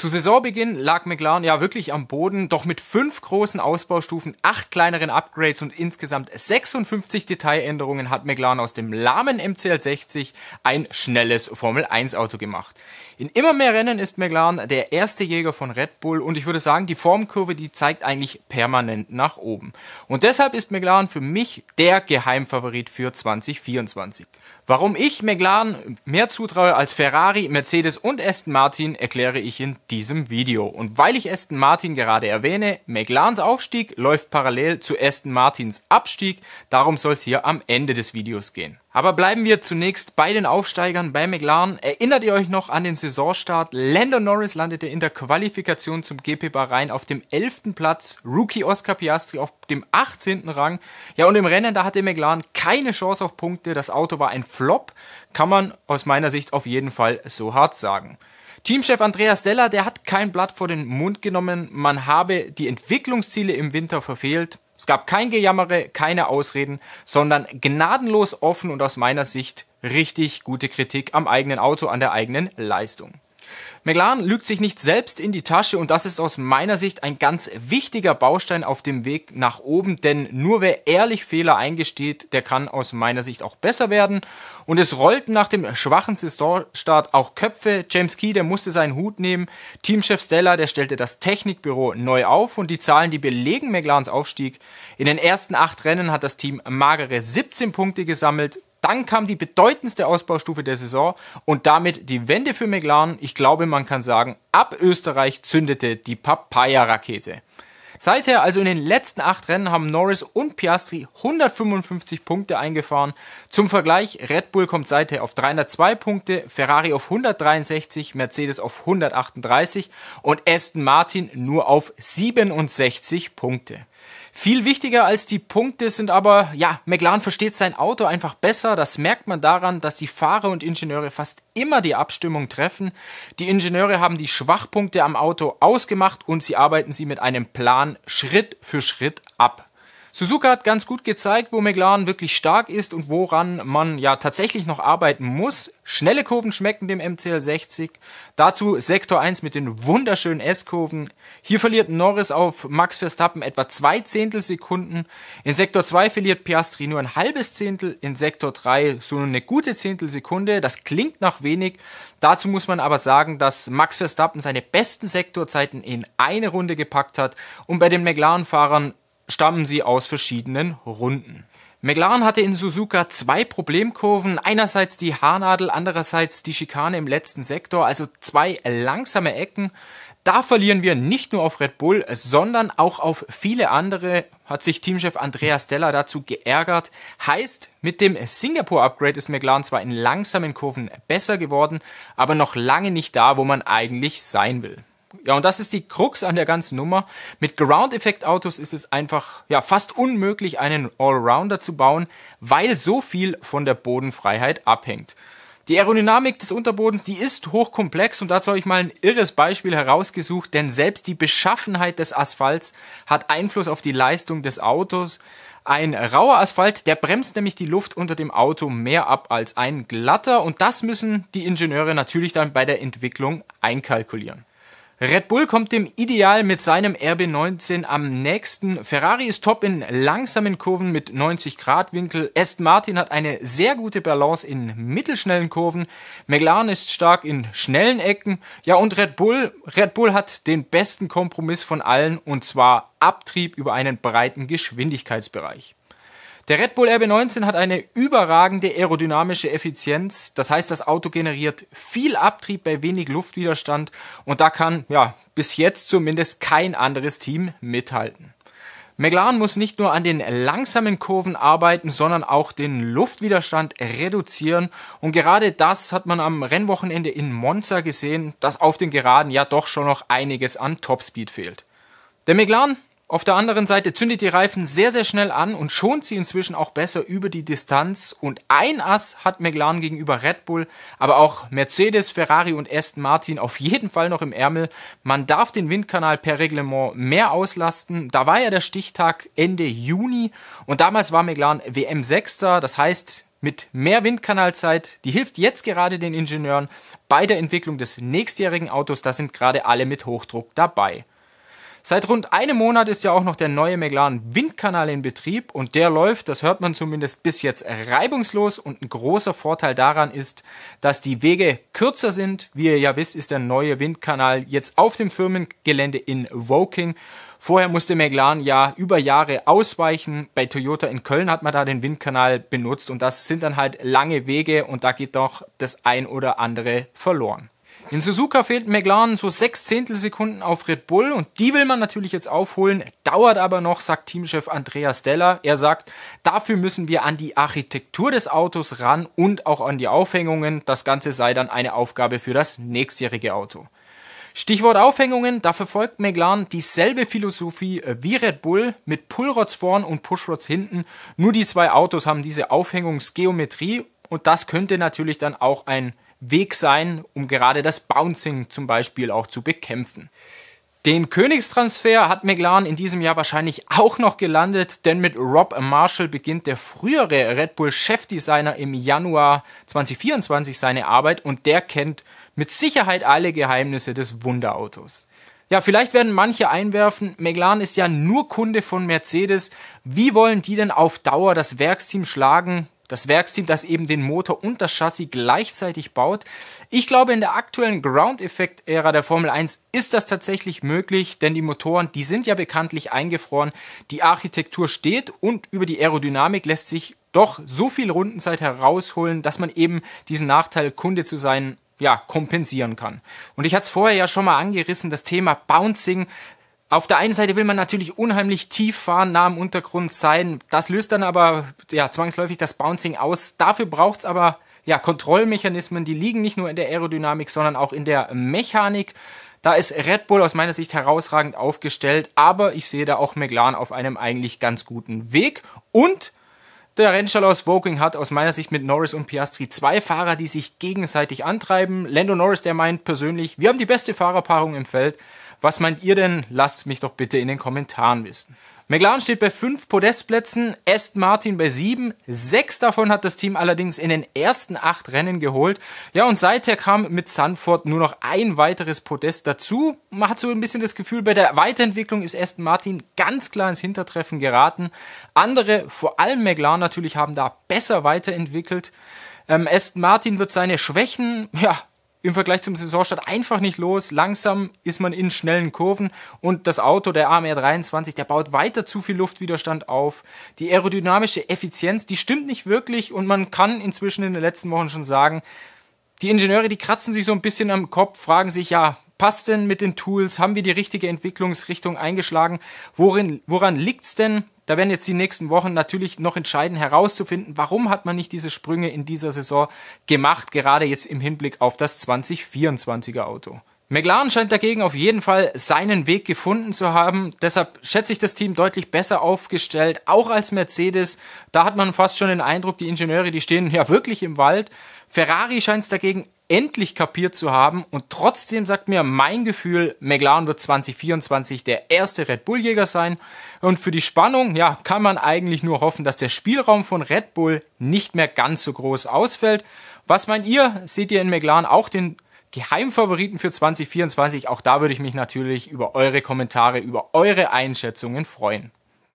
Zu Saisonbeginn lag McLaren ja wirklich am Boden, doch mit fünf großen Ausbaustufen, acht kleineren Upgrades und insgesamt 56 Detailänderungen hat McLaren aus dem lahmen MCL 60 ein schnelles Formel 1 Auto gemacht. In immer mehr Rennen ist McLaren der erste Jäger von Red Bull und ich würde sagen, die Formkurve, die zeigt eigentlich permanent nach oben. Und deshalb ist McLaren für mich der Geheimfavorit für 2024. Warum ich McLaren mehr zutraue als Ferrari, Mercedes und Aston Martin, erkläre ich in diesem Video. Und weil ich Aston Martin gerade erwähne, McLarens Aufstieg läuft parallel zu Aston Martins Abstieg, darum soll es hier am Ende des Videos gehen. Aber bleiben wir zunächst bei den Aufsteigern bei McLaren. Erinnert ihr euch noch an den Saisonstart? Lando Norris landete in der Qualifikation zum GP Bahrain auf dem 11. Platz, Rookie Oscar Piastri auf dem 18. Rang. Ja, und im Rennen, da hatte McLaren keine Chance auf Punkte. Das Auto war ein Flop, kann man aus meiner Sicht auf jeden Fall so hart sagen. Teamchef Andreas Della, der hat kein Blatt vor den Mund genommen. Man habe die Entwicklungsziele im Winter verfehlt. Es gab kein Gejammere, keine Ausreden, sondern gnadenlos offen und aus meiner Sicht richtig gute Kritik am eigenen Auto, an der eigenen Leistung. McLaren lügt sich nicht selbst in die Tasche und das ist aus meiner Sicht ein ganz wichtiger Baustein auf dem Weg nach oben, denn nur wer ehrlich Fehler eingesteht, der kann aus meiner Sicht auch besser werden. Und es rollten nach dem schwachen Saisonstart auch Köpfe. James Key, der musste seinen Hut nehmen. Teamchef Stella, der stellte das Technikbüro neu auf und die Zahlen, die belegen McLarens Aufstieg. In den ersten acht Rennen hat das Team magere 17 Punkte gesammelt. Dann kam die bedeutendste Ausbaustufe der Saison und damit die Wende für McLaren. Ich glaube, man kann sagen, ab Österreich zündete die Papaya-Rakete. Seither, also in den letzten acht Rennen, haben Norris und Piastri 155 Punkte eingefahren. Zum Vergleich, Red Bull kommt seither auf 302 Punkte, Ferrari auf 163, Mercedes auf 138 und Aston Martin nur auf 67 Punkte. Viel wichtiger als die Punkte sind aber, ja, McLaren versteht sein Auto einfach besser. Das merkt man daran, dass die Fahrer und Ingenieure fast immer die Abstimmung treffen. Die Ingenieure haben die Schwachpunkte am Auto ausgemacht und sie arbeiten sie mit einem Plan Schritt für Schritt ab. Suzuka hat ganz gut gezeigt, wo McLaren wirklich stark ist und woran man ja tatsächlich noch arbeiten muss. Schnelle Kurven schmecken dem MCL 60. Dazu Sektor 1 mit den wunderschönen S-Kurven. Hier verliert Norris auf Max Verstappen etwa zwei Zehntelsekunden. In Sektor 2 verliert Piastri nur ein halbes Zehntel. In Sektor 3 so eine gute Zehntelsekunde. Das klingt nach wenig. Dazu muss man aber sagen, dass Max Verstappen seine besten Sektorzeiten in eine Runde gepackt hat und bei den McLaren-Fahrern stammen sie aus verschiedenen Runden. McLaren hatte in Suzuka zwei Problemkurven, einerseits die Haarnadel, andererseits die Schikane im letzten Sektor, also zwei langsame Ecken. Da verlieren wir nicht nur auf Red Bull, sondern auch auf viele andere, hat sich Teamchef Andreas Stella dazu geärgert. Heißt, mit dem Singapore-Upgrade ist McLaren zwar in langsamen Kurven besser geworden, aber noch lange nicht da, wo man eigentlich sein will. Ja, und das ist die Krux an der ganzen Nummer. Mit Ground-Effekt-Autos ist es einfach ja, fast unmöglich, einen Allrounder zu bauen, weil so viel von der Bodenfreiheit abhängt. Die Aerodynamik des Unterbodens, die ist hochkomplex und dazu habe ich mal ein irres Beispiel herausgesucht, denn selbst die Beschaffenheit des Asphalts hat Einfluss auf die Leistung des Autos. Ein rauer Asphalt, der bremst nämlich die Luft unter dem Auto mehr ab als ein glatter und das müssen die Ingenieure natürlich dann bei der Entwicklung einkalkulieren. Red Bull kommt dem Ideal mit seinem RB19 am nächsten. Ferrari ist top in langsamen Kurven mit 90 Grad Winkel. Aston Martin hat eine sehr gute Balance in mittelschnellen Kurven. McLaren ist stark in schnellen Ecken. Ja, und Red Bull, Red Bull hat den besten Kompromiss von allen und zwar Abtrieb über einen breiten Geschwindigkeitsbereich. Der Red Bull RB19 hat eine überragende aerodynamische Effizienz. Das heißt, das Auto generiert viel Abtrieb bei wenig Luftwiderstand und da kann, ja, bis jetzt zumindest kein anderes Team mithalten. McLaren muss nicht nur an den langsamen Kurven arbeiten, sondern auch den Luftwiderstand reduzieren. Und gerade das hat man am Rennwochenende in Monza gesehen, dass auf den Geraden ja doch schon noch einiges an Topspeed fehlt. Der McLaren auf der anderen Seite zündet die Reifen sehr, sehr schnell an und schont sie inzwischen auch besser über die Distanz. Und ein Ass hat McLaren gegenüber Red Bull, aber auch Mercedes, Ferrari und Aston Martin auf jeden Fall noch im Ärmel. Man darf den Windkanal per Reglement mehr auslasten. Da war ja der Stichtag Ende Juni und damals war McLaren WM 6. Das heißt, mit mehr Windkanalzeit, die hilft jetzt gerade den Ingenieuren bei der Entwicklung des nächstjährigen Autos. Da sind gerade alle mit Hochdruck dabei. Seit rund einem Monat ist ja auch noch der neue McLaren Windkanal in Betrieb und der läuft, das hört man zumindest bis jetzt reibungslos und ein großer Vorteil daran ist, dass die Wege kürzer sind. Wie ihr ja wisst, ist der neue Windkanal jetzt auf dem Firmengelände in Woking. Vorher musste McLaren ja über Jahre ausweichen. Bei Toyota in Köln hat man da den Windkanal benutzt und das sind dann halt lange Wege und da geht doch das ein oder andere verloren. In Suzuka fehlt McLaren so sechs Zehntelsekunden auf Red Bull und die will man natürlich jetzt aufholen, dauert aber noch, sagt Teamchef Andreas Deller. Er sagt, dafür müssen wir an die Architektur des Autos ran und auch an die Aufhängungen. Das Ganze sei dann eine Aufgabe für das nächstjährige Auto. Stichwort Aufhängungen, da verfolgt McLaren dieselbe Philosophie wie Red Bull mit Pullrods vorn und Pushrods hinten. Nur die zwei Autos haben diese Aufhängungsgeometrie und das könnte natürlich dann auch ein Weg sein, um gerade das Bouncing zum Beispiel auch zu bekämpfen. Den Königstransfer hat McLaren in diesem Jahr wahrscheinlich auch noch gelandet, denn mit Rob Marshall beginnt der frühere Red Bull Chefdesigner im Januar 2024 seine Arbeit und der kennt mit Sicherheit alle Geheimnisse des Wunderautos. Ja, vielleicht werden manche einwerfen, McLaren ist ja nur Kunde von Mercedes. Wie wollen die denn auf Dauer das Werksteam schlagen? Das Werksteam, das eben den Motor und das Chassis gleichzeitig baut. Ich glaube, in der aktuellen Ground-Effekt-Ära der Formel 1 ist das tatsächlich möglich, denn die Motoren, die sind ja bekanntlich eingefroren. Die Architektur steht und über die Aerodynamik lässt sich doch so viel Rundenzeit herausholen, dass man eben diesen Nachteil, Kunde zu sein, ja, kompensieren kann. Und ich hatte es vorher ja schon mal angerissen, das Thema Bouncing. Auf der einen Seite will man natürlich unheimlich tief fahren, nah am Untergrund sein. Das löst dann aber ja, zwangsläufig das Bouncing aus. Dafür braucht's aber ja, Kontrollmechanismen, die liegen nicht nur in der Aerodynamik, sondern auch in der Mechanik. Da ist Red Bull aus meiner Sicht herausragend aufgestellt, aber ich sehe da auch McLaren auf einem eigentlich ganz guten Weg. Und der Rennstall aus Woking hat aus meiner Sicht mit Norris und Piastri zwei Fahrer, die sich gegenseitig antreiben. Lando Norris, der meint persönlich, wir haben die beste Fahrerpaarung im Feld. Was meint ihr denn? Lasst mich doch bitte in den Kommentaren wissen. McLaren steht bei fünf Podestplätzen, Aston Martin bei sieben. Sechs davon hat das Team allerdings in den ersten acht Rennen geholt. Ja, und seither kam mit Sanford nur noch ein weiteres Podest dazu. Man hat so ein bisschen das Gefühl, bei der Weiterentwicklung ist Aston Martin ganz klar ins Hintertreffen geraten. Andere, vor allem McLaren natürlich, haben da besser weiterentwickelt. Ähm, Aston Martin wird seine Schwächen, ja, im Vergleich zum Saisonstart einfach nicht los. Langsam ist man in schnellen Kurven und das Auto, der AMR 23, der baut weiter zu viel Luftwiderstand auf. Die aerodynamische Effizienz, die stimmt nicht wirklich und man kann inzwischen in den letzten Wochen schon sagen, die Ingenieure, die kratzen sich so ein bisschen am Kopf, fragen sich, ja, passt denn mit den Tools? Haben wir die richtige Entwicklungsrichtung eingeschlagen? Worin, woran liegt's denn? Da werden jetzt die nächsten Wochen natürlich noch entscheiden, herauszufinden, warum hat man nicht diese Sprünge in dieser Saison gemacht, gerade jetzt im Hinblick auf das 2024er Auto. McLaren scheint dagegen auf jeden Fall seinen Weg gefunden zu haben. Deshalb schätze ich das Team deutlich besser aufgestellt, auch als Mercedes. Da hat man fast schon den Eindruck, die Ingenieure, die stehen ja wirklich im Wald. Ferrari scheint es dagegen endlich kapiert zu haben und trotzdem sagt mir mein Gefühl, McLaren wird 2024 der erste Red Bull Jäger sein und für die Spannung, ja, kann man eigentlich nur hoffen, dass der Spielraum von Red Bull nicht mehr ganz so groß ausfällt. Was meint ihr? Seht ihr in McLaren auch den Geheimfavoriten für 2024? Auch da würde ich mich natürlich über eure Kommentare, über eure Einschätzungen freuen.